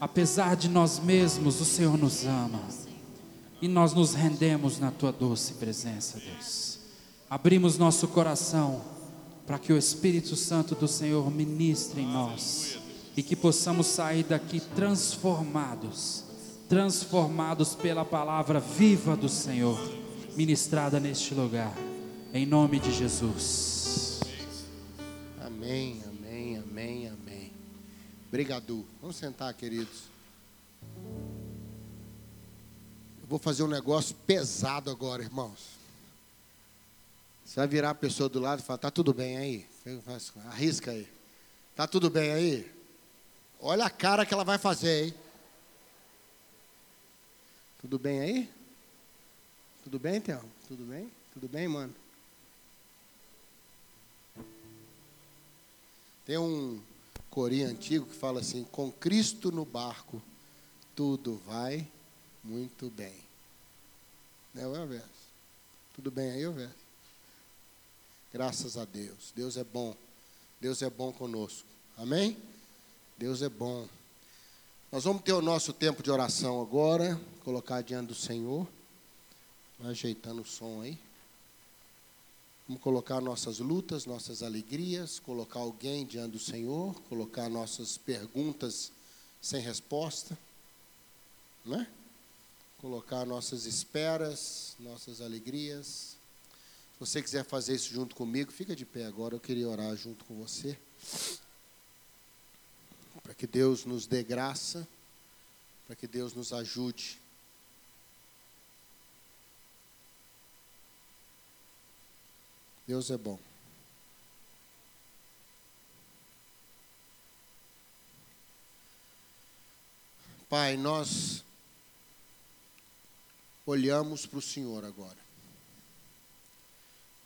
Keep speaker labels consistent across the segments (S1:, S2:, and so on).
S1: Apesar de nós mesmos, o Senhor nos ama. E nós nos rendemos na tua doce presença, Deus. Abrimos nosso coração para que o Espírito Santo do Senhor ministre em nós e que possamos sair daqui transformados, transformados pela palavra viva do Senhor, ministrada neste lugar, em nome de Jesus.
S2: Amém. Obrigado. Vamos sentar, queridos. Eu vou fazer um negócio pesado agora, irmãos. Você vai virar a pessoa do lado e falar: Tá tudo bem aí? Arrisca aí. Tá tudo bem aí? Olha a cara que ela vai fazer, hein? Tudo bem aí? Tudo bem, Theo? Tudo bem? Tudo bem, mano? Tem um corinho antigo que fala assim: com Cristo no barco, tudo vai muito bem. Não é o verso? Tudo bem aí, o verso? Graças a Deus. Deus é bom. Deus é bom conosco. Amém? Deus é bom. Nós vamos ter o nosso tempo de oração agora, colocar diante do Senhor. Ajeitando o som aí. Vamos colocar nossas lutas, nossas alegrias, colocar alguém diante do Senhor, colocar nossas perguntas sem resposta, né? Colocar nossas esperas, nossas alegrias. Se você quiser fazer isso junto comigo, fica de pé agora. Eu queria orar junto com você para que Deus nos dê graça, para que Deus nos ajude. Deus é bom. Pai, nós olhamos para o Senhor agora.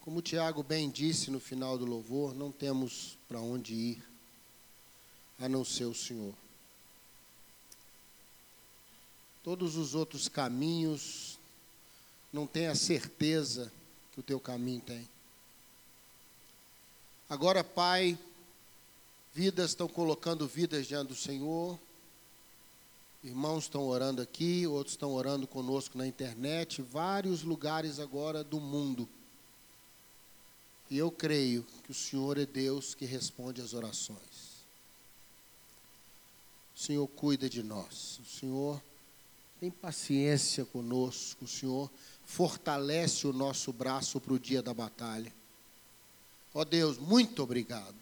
S2: Como o Tiago bem disse no final do louvor, não temos para onde ir a não ser o Senhor. Todos os outros caminhos não têm a certeza que o teu caminho tem. Agora, Pai, vidas estão colocando vidas diante do Senhor. Irmãos estão orando aqui, outros estão orando conosco na internet, vários lugares agora do mundo. E eu creio que o Senhor é Deus que responde às orações. O Senhor cuida de nós. O Senhor tem paciência conosco. O Senhor fortalece o nosso braço para o dia da batalha. Ó oh Deus, muito obrigado.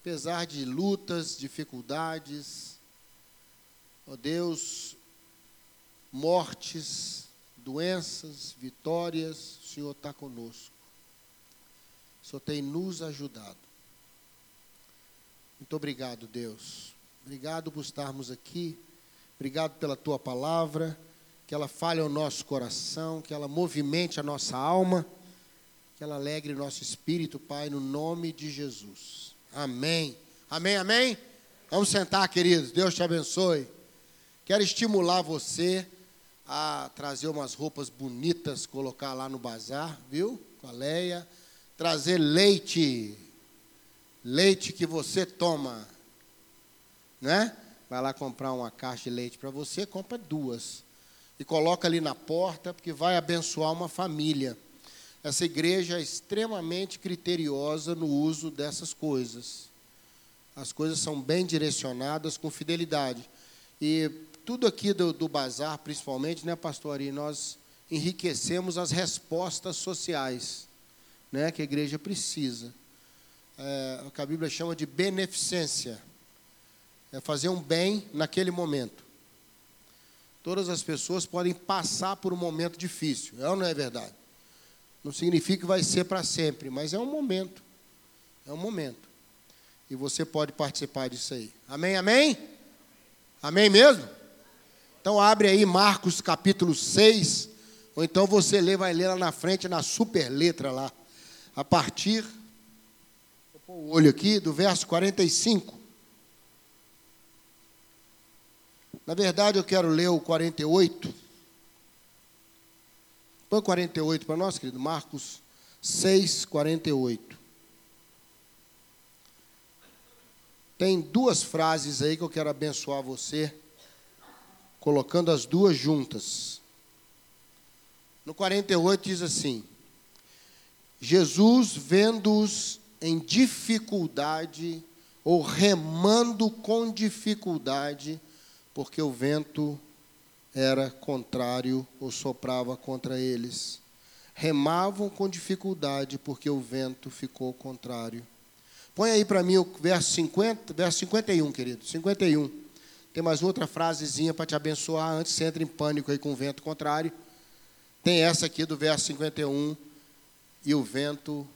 S2: Apesar de lutas, dificuldades, ó oh Deus, mortes, doenças, vitórias, o Senhor está conosco. O Senhor tem nos ajudado. Muito obrigado, Deus. Obrigado por estarmos aqui. Obrigado pela tua palavra. Que ela fale ao nosso coração, que ela movimente a nossa alma, que ela alegre nosso espírito, Pai, no nome de Jesus. Amém. Amém, amém? Vamos sentar, queridos. Deus te abençoe. Quero estimular você a trazer umas roupas bonitas, colocar lá no bazar, viu? Com a Leia. Trazer leite. Leite que você toma né? Vai lá comprar uma caixa de leite para você, compra duas. E coloca ali na porta, porque vai abençoar uma família. Essa igreja é extremamente criteriosa no uso dessas coisas. As coisas são bem direcionadas com fidelidade. E tudo aqui do, do bazar, principalmente, né, pastor Ari, nós enriquecemos as respostas sociais né, que a igreja precisa. É, o que a Bíblia chama de beneficência é fazer um bem naquele momento. Todas as pessoas podem passar por um momento difícil, é ou não é verdade? Não significa que vai ser para sempre, mas é um momento. É um momento. E você pode participar disso aí. Amém, amém? Amém mesmo? Então abre aí Marcos capítulo 6, ou então você lê, vai ler lá na frente, na super letra lá. A partir, vou pôr o olho aqui, do verso 45. Na verdade, eu quero ler o 48. Põe 48 para nós, querido. Marcos 6, 48. Tem duas frases aí que eu quero abençoar você colocando as duas juntas. No 48 diz assim: Jesus, vendo-os em dificuldade, ou remando com dificuldade, porque o vento era contrário ou soprava contra eles. Remavam com dificuldade, porque o vento ficou contrário. Põe aí para mim o verso 50, verso 51, querido. 51. Tem mais outra frasezinha para te abençoar antes você entra em pânico aí com o vento contrário. Tem essa aqui do verso 51. E o vento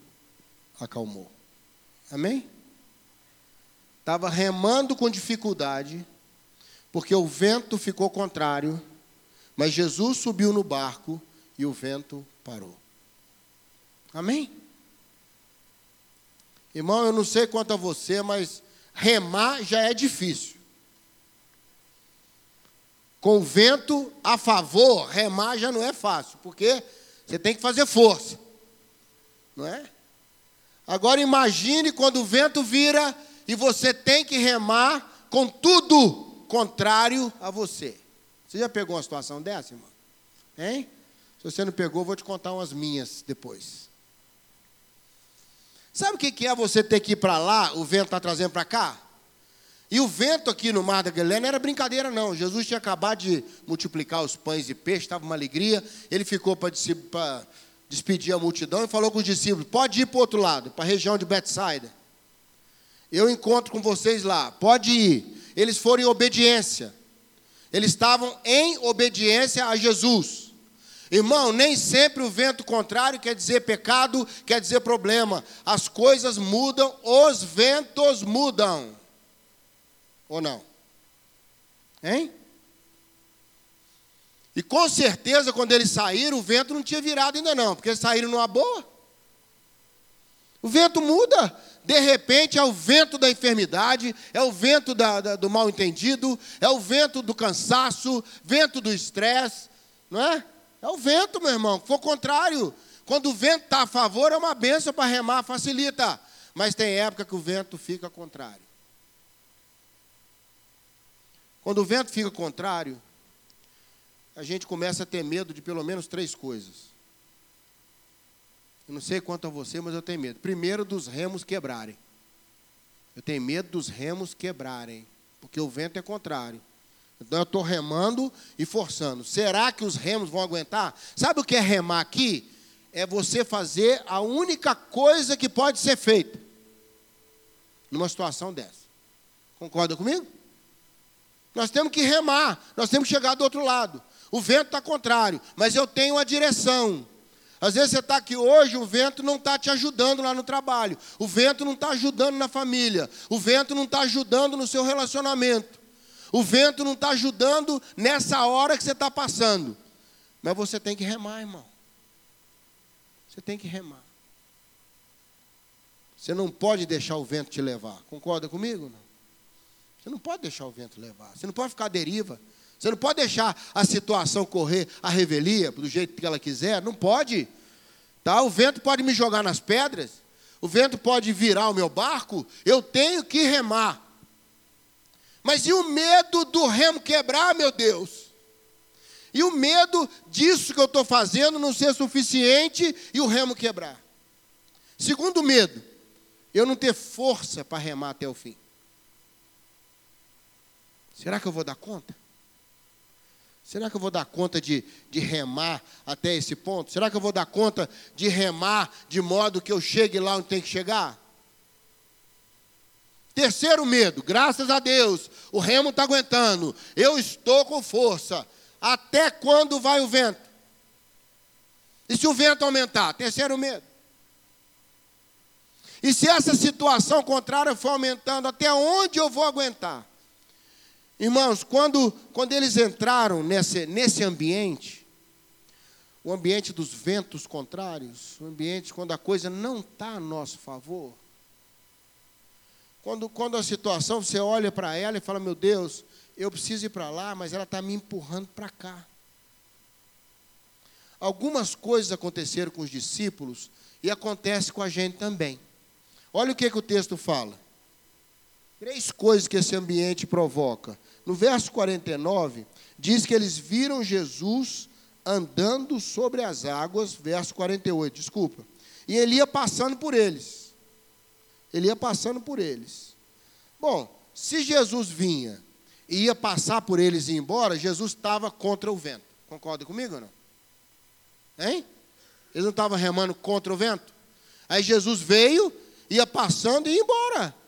S2: acalmou. Amém? Estava remando com dificuldade, porque o vento ficou contrário, mas Jesus subiu no barco e o vento parou. Amém? Irmão, eu não sei quanto a você, mas remar já é difícil. Com o vento a favor, remar já não é fácil, porque você tem que fazer força. Não é? Agora imagine quando o vento vira e você tem que remar com tudo contrário a você. Você já pegou uma situação dessa, irmão? Hein? Se você não pegou, vou te contar umas minhas depois. Sabe o que é você ter que ir para lá, o vento está trazendo para cá? E o vento aqui no Mar da Galileia não era brincadeira, não. Jesus tinha acabado de multiplicar os pães e peixes, estava uma alegria. Ele ficou para despedir a multidão e falou com os discípulos: pode ir para o outro lado, para a região de Betsaida. Eu encontro com vocês lá, pode ir. Eles foram em obediência. Eles estavam em obediência a Jesus. Irmão, nem sempre o vento contrário quer dizer pecado, quer dizer problema. As coisas mudam, os ventos mudam. Ou não? Hein? E com certeza, quando eles saíram, o vento não tinha virado ainda não, porque eles saíram numa boa. O vento muda. De repente é o vento da enfermidade, é o vento da, da, do mal entendido, é o vento do cansaço, vento do estresse, não é? É o vento, meu irmão. For contrário. Quando o vento está a favor, é uma benção para remar, facilita. Mas tem época que o vento fica contrário. Quando o vento fica contrário, a gente começa a ter medo de pelo menos três coisas. Eu não sei quanto a você, mas eu tenho medo. Primeiro, dos remos quebrarem. Eu tenho medo dos remos quebrarem, porque o vento é contrário. Então eu estou remando e forçando. Será que os remos vão aguentar? Sabe o que é remar aqui? É você fazer a única coisa que pode ser feita numa situação dessa. Concorda comigo? Nós temos que remar, nós temos que chegar do outro lado. O vento está contrário, mas eu tenho a direção. Às vezes você está aqui hoje, o vento não está te ajudando lá no trabalho, o vento não está ajudando na família, o vento não está ajudando no seu relacionamento, o vento não está ajudando nessa hora que você está passando. Mas você tem que remar, irmão. Você tem que remar. Você não pode deixar o vento te levar. Concorda comigo? Não? Você não pode deixar o vento levar. Você não pode ficar à deriva. Você não pode deixar a situação correr a revelia do jeito que ela quiser, não pode. Tá? O vento pode me jogar nas pedras, o vento pode virar o meu barco, eu tenho que remar. Mas e o medo do remo quebrar, meu Deus? E o medo disso que eu estou fazendo não ser suficiente e o remo quebrar? Segundo medo, eu não ter força para remar até o fim. Será que eu vou dar conta? Será que eu vou dar conta de, de remar até esse ponto? Será que eu vou dar conta de remar de modo que eu chegue lá onde tem que chegar? Terceiro medo, graças a Deus, o remo está aguentando, eu estou com força. Até quando vai o vento? E se o vento aumentar? Terceiro medo. E se essa situação contrária for aumentando, até onde eu vou aguentar? Irmãos, quando, quando eles entraram nesse, nesse ambiente, o ambiente dos ventos contrários, o ambiente quando a coisa não está a nosso favor, quando, quando a situação, você olha para ela e fala: Meu Deus, eu preciso ir para lá, mas ela está me empurrando para cá. Algumas coisas aconteceram com os discípulos e acontece com a gente também. Olha o que, que o texto fala. Três coisas que esse ambiente provoca. No verso 49, diz que eles viram Jesus andando sobre as águas, verso 48, desculpa. E ele ia passando por eles. Ele ia passando por eles. Bom, se Jesus vinha e ia passar por eles e ir embora, Jesus estava contra o vento. Concorda comigo ou não? Hein? Ele não estava remando contra o vento? Aí Jesus veio, ia passando e ia embora.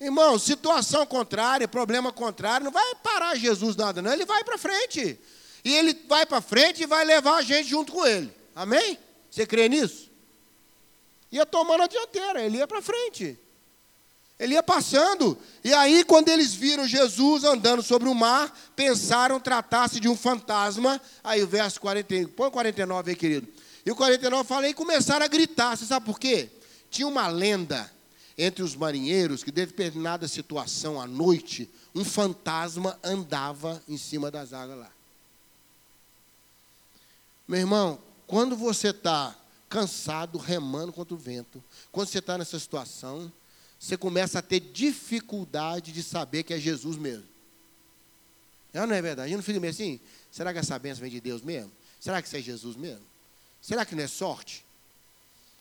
S2: Irmão, situação contrária, problema contrário, não vai parar Jesus nada, não. Ele vai para frente. E ele vai para frente e vai levar a gente junto com ele. Amém? Você crê nisso? Ia tomando a dianteira, ele ia para frente. Ele ia passando. E aí, quando eles viram Jesus andando sobre o mar, pensaram tratar-se de um fantasma. Aí o verso 40, põe 49 aí, querido. E o 49 fala, e começaram a gritar. Você sabe por quê? Tinha uma lenda entre os marinheiros que, em determinada situação, à noite, um fantasma andava em cima das águas lá. Meu irmão, quando você está cansado, remando contra o vento, quando você está nessa situação, você começa a ter dificuldade de saber que é Jesus mesmo. É não é verdade? Gente não fica meio assim, será que essa bênção vem de Deus mesmo? Será que isso é Jesus mesmo? Será que não é sorte?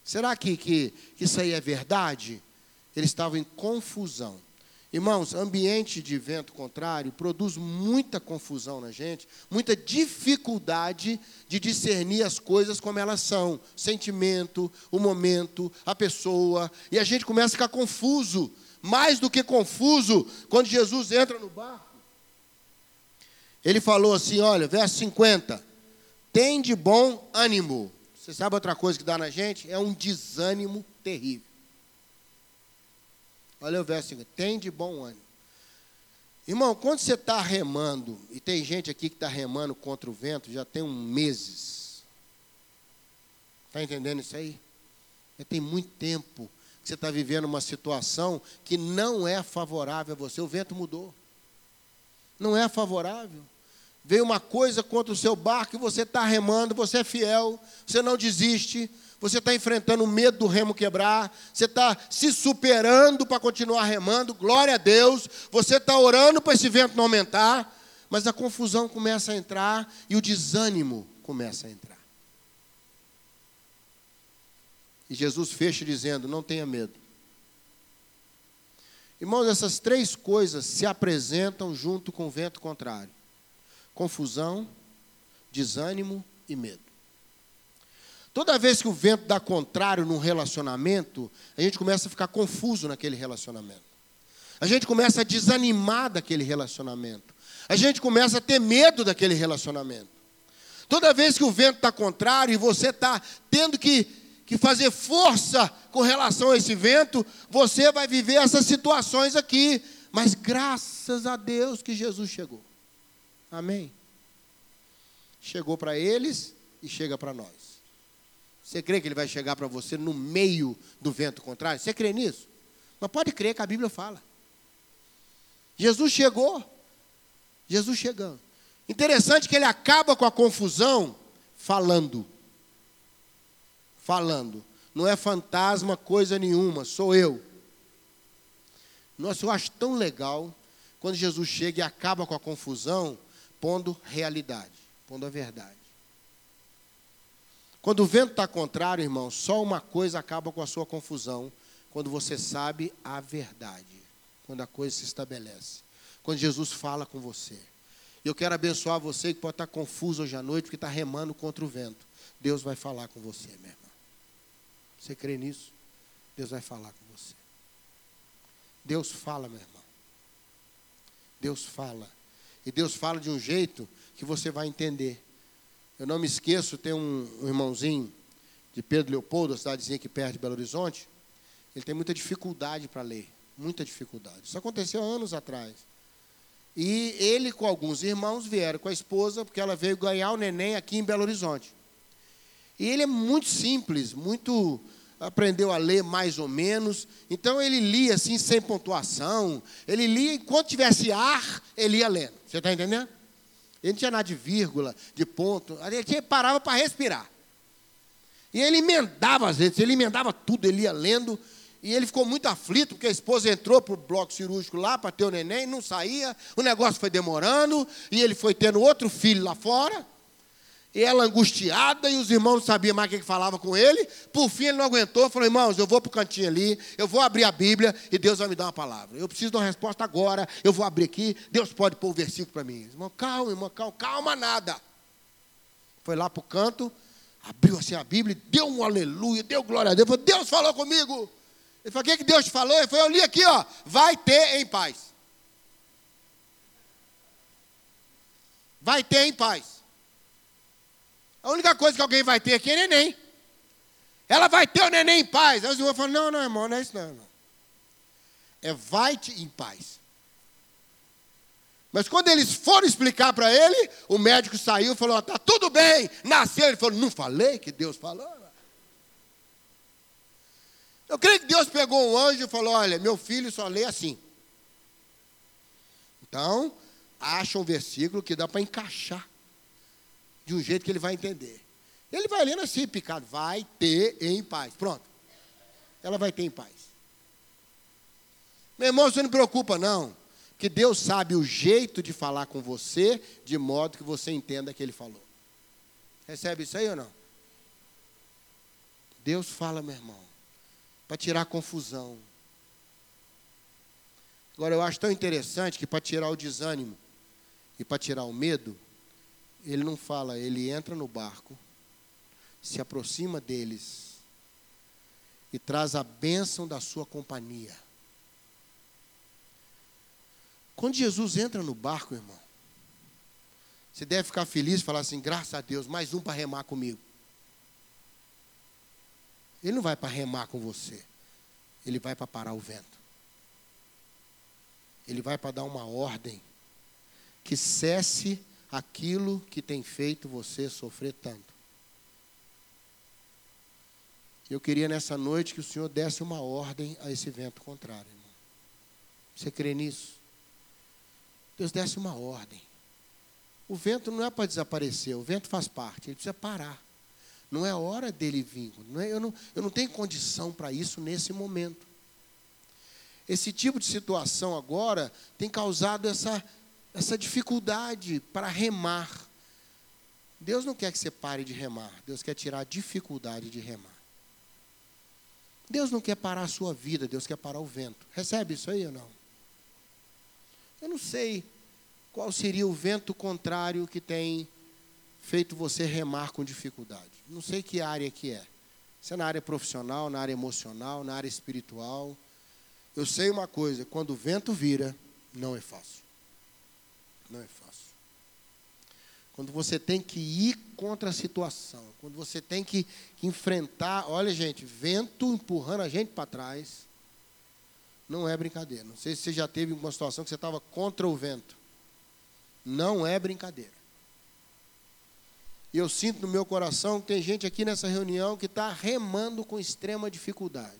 S2: Será que, que isso aí é verdade? Eles estavam em confusão. Irmãos, ambiente de vento contrário produz muita confusão na gente, muita dificuldade de discernir as coisas como elas são, sentimento, o momento, a pessoa, e a gente começa a ficar confuso, mais do que confuso, quando Jesus entra no barco. Ele falou assim, olha, verso 50, tem de bom ânimo. Você sabe outra coisa que dá na gente? É um desânimo terrível. Olha o verso 5. Tem de bom ânimo. Irmão, quando você está remando, e tem gente aqui que está remando contra o vento, já tem um meses. Está entendendo isso aí? Já tem muito tempo que você está vivendo uma situação que não é favorável a você. O vento mudou. Não é favorável. Veio uma coisa contra o seu barco e você está remando, você é fiel, você não desiste, você está enfrentando o medo do remo quebrar, você está se superando para continuar remando, glória a Deus, você está orando para esse vento não aumentar, mas a confusão começa a entrar e o desânimo começa a entrar. E Jesus fecha dizendo: Não tenha medo. Irmãos, essas três coisas se apresentam junto com o vento contrário: confusão, desânimo e medo. Toda vez que o vento dá contrário num relacionamento, a gente começa a ficar confuso naquele relacionamento. A gente começa a desanimar daquele relacionamento. A gente começa a ter medo daquele relacionamento. Toda vez que o vento está contrário e você está tendo que, que fazer força com relação a esse vento, você vai viver essas situações aqui. Mas graças a Deus que Jesus chegou. Amém? Chegou para eles e chega para nós. Você crê que ele vai chegar para você no meio do vento contrário? Você crê nisso? Mas pode crer que a Bíblia fala. Jesus chegou. Jesus chegando. Interessante que ele acaba com a confusão falando. Falando. Não é fantasma coisa nenhuma, sou eu. Nossa, eu acho tão legal quando Jesus chega e acaba com a confusão, pondo realidade, pondo a verdade. Quando o vento está contrário, irmão, só uma coisa acaba com a sua confusão: quando você sabe a verdade, quando a coisa se estabelece, quando Jesus fala com você. E eu quero abençoar você que pode estar confuso hoje à noite, porque está remando contra o vento. Deus vai falar com você, meu irmão. Você crê nisso? Deus vai falar com você. Deus fala, meu irmão. Deus fala. E Deus fala de um jeito que você vai entender. Eu não me esqueço, tem um, um irmãozinho de Pedro Leopoldo, a cidadezinha aqui perto de Belo Horizonte. Ele tem muita dificuldade para ler, muita dificuldade. Isso aconteceu anos atrás. E ele com alguns irmãos vieram com a esposa, porque ela veio ganhar o neném aqui em Belo Horizonte. E ele é muito simples, muito aprendeu a ler mais ou menos. Então ele lia assim sem pontuação. Ele lia enquanto tivesse ar, ele ia lendo. Você está entendendo? Ele não tinha nada de vírgula, de ponto. Ele parava para respirar. E ele emendava às vezes, ele emendava tudo, ele ia lendo. E ele ficou muito aflito, porque a esposa entrou para o bloco cirúrgico lá para ter o neném, não saía, o negócio foi demorando, e ele foi tendo outro filho lá fora. E ela angustiada, e os irmãos não sabiam mais o que falava com ele. Por fim, ele não aguentou, falou: irmãos, eu vou para o cantinho ali, eu vou abrir a Bíblia e Deus vai me dar uma palavra. Eu preciso de uma resposta agora, eu vou abrir aqui, Deus pode pôr o versículo para mim. Irmão, calma, irmão, calma, calma nada. Foi lá para o canto, abriu assim a Bíblia, deu um aleluia, deu glória a Deus, falou: Deus falou comigo. Ele falou: O que, que Deus falou? Ele falou: Eu li aqui, ó, vai ter em paz. Vai ter em paz. A única coisa que alguém vai ter aqui é neném. Ela vai ter o neném em paz. Aí os irmãos falam: Não, não, irmão, não é isso não. não. É vai-te em paz. Mas quando eles foram explicar para ele, o médico saiu e falou: Está tudo bem, nasceu. Ele falou: Não falei que Deus falou. Eu creio que Deus pegou um anjo e falou: Olha, meu filho só lê assim. Então, acha um versículo que dá para encaixar de um jeito que ele vai entender. Ele vai lendo assim, picado, vai ter em paz. Pronto. Ela vai ter em paz. Meu irmão, você não preocupa, não. Que Deus sabe o jeito de falar com você, de modo que você entenda que Ele falou. Recebe isso aí ou não? Deus fala, meu irmão para tirar confusão. Agora, eu acho tão interessante que para tirar o desânimo e para tirar o medo, ele não fala, ele entra no barco, se aproxima deles e traz a bênção da sua companhia. Quando Jesus entra no barco, irmão, você deve ficar feliz e falar assim: graças a Deus, mais um para remar comigo. Ele não vai para remar com você. Ele vai para parar o vento. Ele vai para dar uma ordem que cesse aquilo que tem feito você sofrer tanto. Eu queria nessa noite que o Senhor desse uma ordem a esse vento contrário, irmão. Você crê nisso? Deus desse uma ordem. O vento não é para desaparecer, o vento faz parte, ele precisa parar. Não é hora dele vir. Não é, eu, não, eu não tenho condição para isso nesse momento. Esse tipo de situação agora tem causado essa, essa dificuldade para remar. Deus não quer que você pare de remar. Deus quer tirar a dificuldade de remar. Deus não quer parar a sua vida, Deus quer parar o vento. Recebe isso aí ou não? Eu não sei qual seria o vento contrário que tem feito você remar com dificuldade. Não sei que área que é. Se é na área profissional, na área emocional, na área espiritual. Eu sei uma coisa, quando o vento vira, não é fácil. Não é fácil. Quando você tem que ir contra a situação, quando você tem que enfrentar, olha gente, vento empurrando a gente para trás, não é brincadeira. Não sei se você já teve uma situação que você estava contra o vento. Não é brincadeira. E eu sinto no meu coração que tem gente aqui nessa reunião que está remando com extrema dificuldade.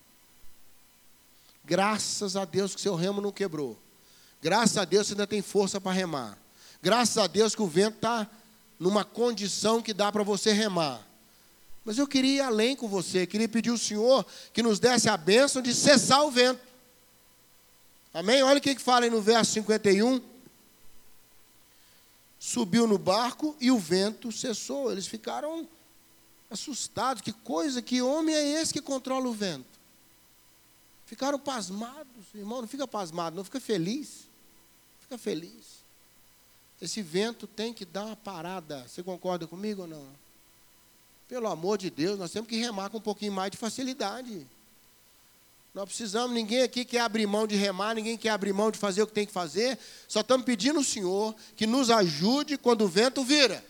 S2: Graças a Deus que seu remo não quebrou. Graças a Deus você ainda tem força para remar. Graças a Deus que o vento está numa condição que dá para você remar. Mas eu queria ir além com você, queria pedir ao Senhor que nos desse a bênção de cessar o vento. Amém? Olha o que, que fala aí no verso 51 subiu no barco e o vento cessou. Eles ficaram assustados. Que coisa, que homem é esse que controla o vento? Ficaram pasmados. Irmão, não fica pasmado, não fica feliz. Fica feliz. Esse vento tem que dar uma parada. Você concorda comigo ou não? Pelo amor de Deus, nós temos que remar com um pouquinho mais de facilidade. Nós precisamos, ninguém aqui quer abrir mão de remar, ninguém quer abrir mão de fazer o que tem que fazer. Só estamos pedindo ao Senhor que nos ajude quando o vento vira.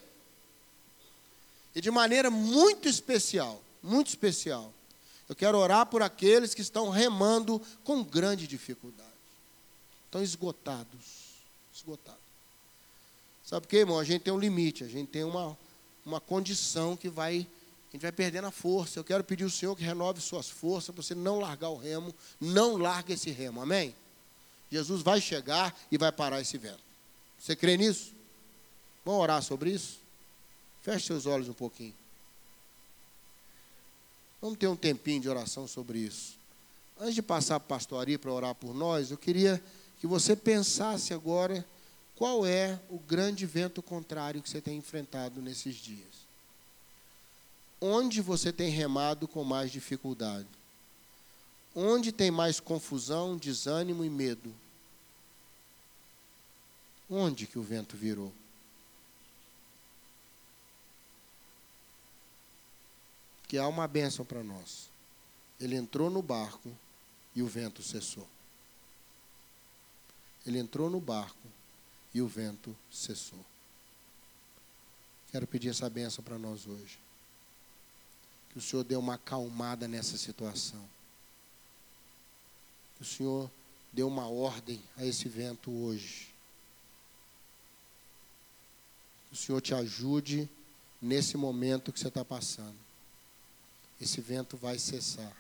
S2: E de maneira muito especial, muito especial. Eu quero orar por aqueles que estão remando com grande dificuldade. Estão esgotados. Esgotados. Sabe por quê, irmão? A gente tem um limite, a gente tem uma, uma condição que vai a gente vai perdendo a força. Eu quero pedir ao Senhor que renove suas forças para você não largar o remo, não larga esse remo, amém? Jesus vai chegar e vai parar esse vento. Você crê nisso? Vamos orar sobre isso? Feche seus olhos um pouquinho. Vamos ter um tempinho de oração sobre isso. Antes de passar para o pastor Ari para orar por nós, eu queria que você pensasse agora qual é o grande vento contrário que você tem enfrentado nesses dias. Onde você tem remado com mais dificuldade? Onde tem mais confusão, desânimo e medo? Onde que o vento virou? Que há uma bênção para nós. Ele entrou no barco e o vento cessou. Ele entrou no barco e o vento cessou. Quero pedir essa bênção para nós hoje. Que o Senhor dê uma acalmada nessa situação. Que o Senhor dê uma ordem a esse vento hoje. Que o Senhor te ajude nesse momento que você está passando. Esse vento vai cessar.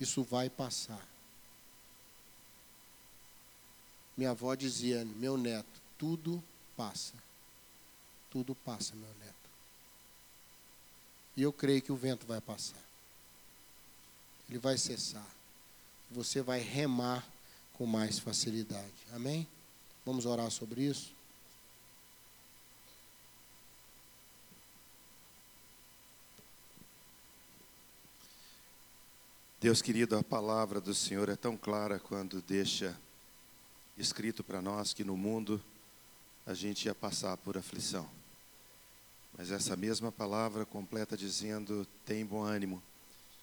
S2: Isso vai passar. Minha avó dizia, meu neto, tudo passa. Tudo passa, meu neto. E eu creio que o vento vai passar. Ele vai cessar. Você vai remar com mais facilidade. Amém? Vamos orar sobre isso?
S3: Deus querido, a palavra do Senhor é tão clara quando deixa escrito para nós que no mundo a gente ia passar por aflição. Mas essa mesma palavra completa dizendo: tem bom ânimo,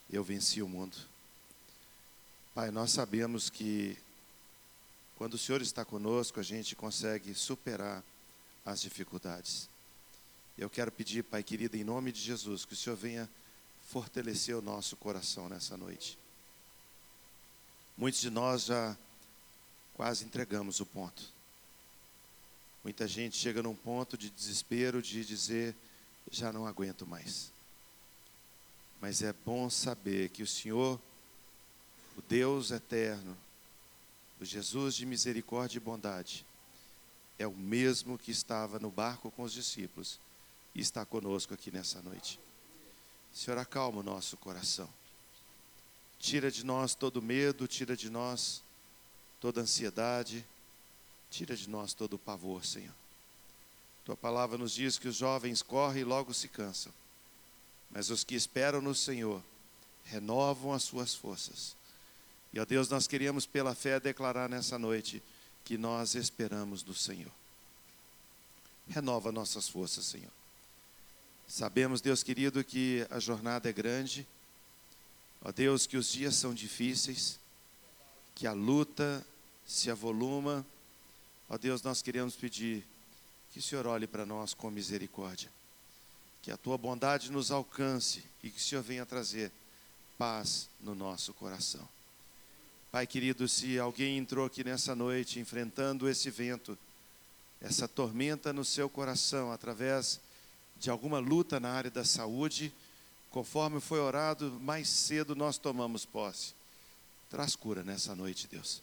S3: eu venci o mundo. Pai, nós sabemos que quando o Senhor está conosco, a gente consegue superar as dificuldades. Eu quero pedir, Pai querido, em nome de Jesus, que o Senhor venha fortalecer o nosso coração nessa noite. Muitos de nós já quase entregamos o ponto. Muita gente chega num ponto de desespero de dizer: já não aguento mais. Mas é bom saber que o Senhor, o Deus eterno, o Jesus de misericórdia e bondade, é o mesmo que estava no barco com os discípulos e está conosco aqui nessa noite. Senhor, acalma o nosso coração. Tira de nós todo medo, tira de nós toda ansiedade, tira de nós todo o pavor, Senhor. Tua palavra nos diz que os jovens correm e logo se cansam, mas os que esperam no Senhor renovam as suas forças. E, ó Deus, nós queríamos pela fé declarar nessa noite que nós esperamos no Senhor. Renova nossas forças, Senhor. Sabemos, Deus querido, que a jornada é grande. Ó Deus, que os dias são difíceis, que a luta se avoluma. Ó Deus, nós queremos pedir que o Senhor olhe para nós com misericórdia. Que a tua bondade nos alcance e que o Senhor venha trazer paz no nosso coração. Pai querido, se alguém entrou aqui nessa noite enfrentando esse vento, essa tormenta no seu coração, através de alguma luta na área da saúde, conforme foi orado mais cedo, nós tomamos posse. Traz cura nessa noite, Deus.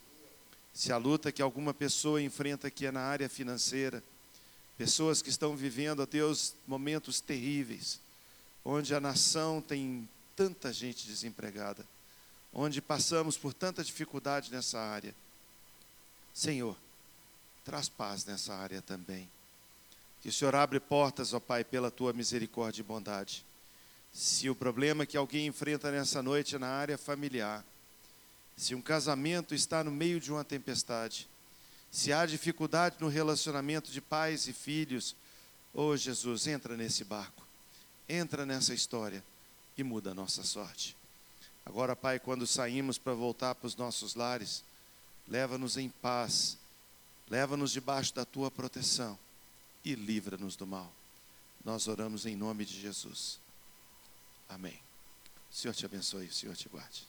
S3: Se a luta que alguma pessoa enfrenta aqui é na área financeira, Pessoas que estão vivendo, ó Deus, momentos terríveis, onde a nação tem tanta gente desempregada, onde passamos por tanta dificuldade nessa área. Senhor, traz paz nessa área também. Que o Senhor abre portas, ó Pai, pela tua misericórdia e bondade. Se o problema que alguém enfrenta nessa noite é na área familiar, se um casamento está no meio de uma tempestade, se há dificuldade no relacionamento de pais e filhos, oh Jesus, entra nesse barco, entra nessa história e muda a nossa sorte. Agora, Pai, quando saímos para voltar para os nossos lares, leva-nos em paz, leva-nos debaixo da tua proteção e livra-nos do mal. Nós oramos em nome de Jesus. Amém. O Senhor te abençoe, o Senhor te guarde.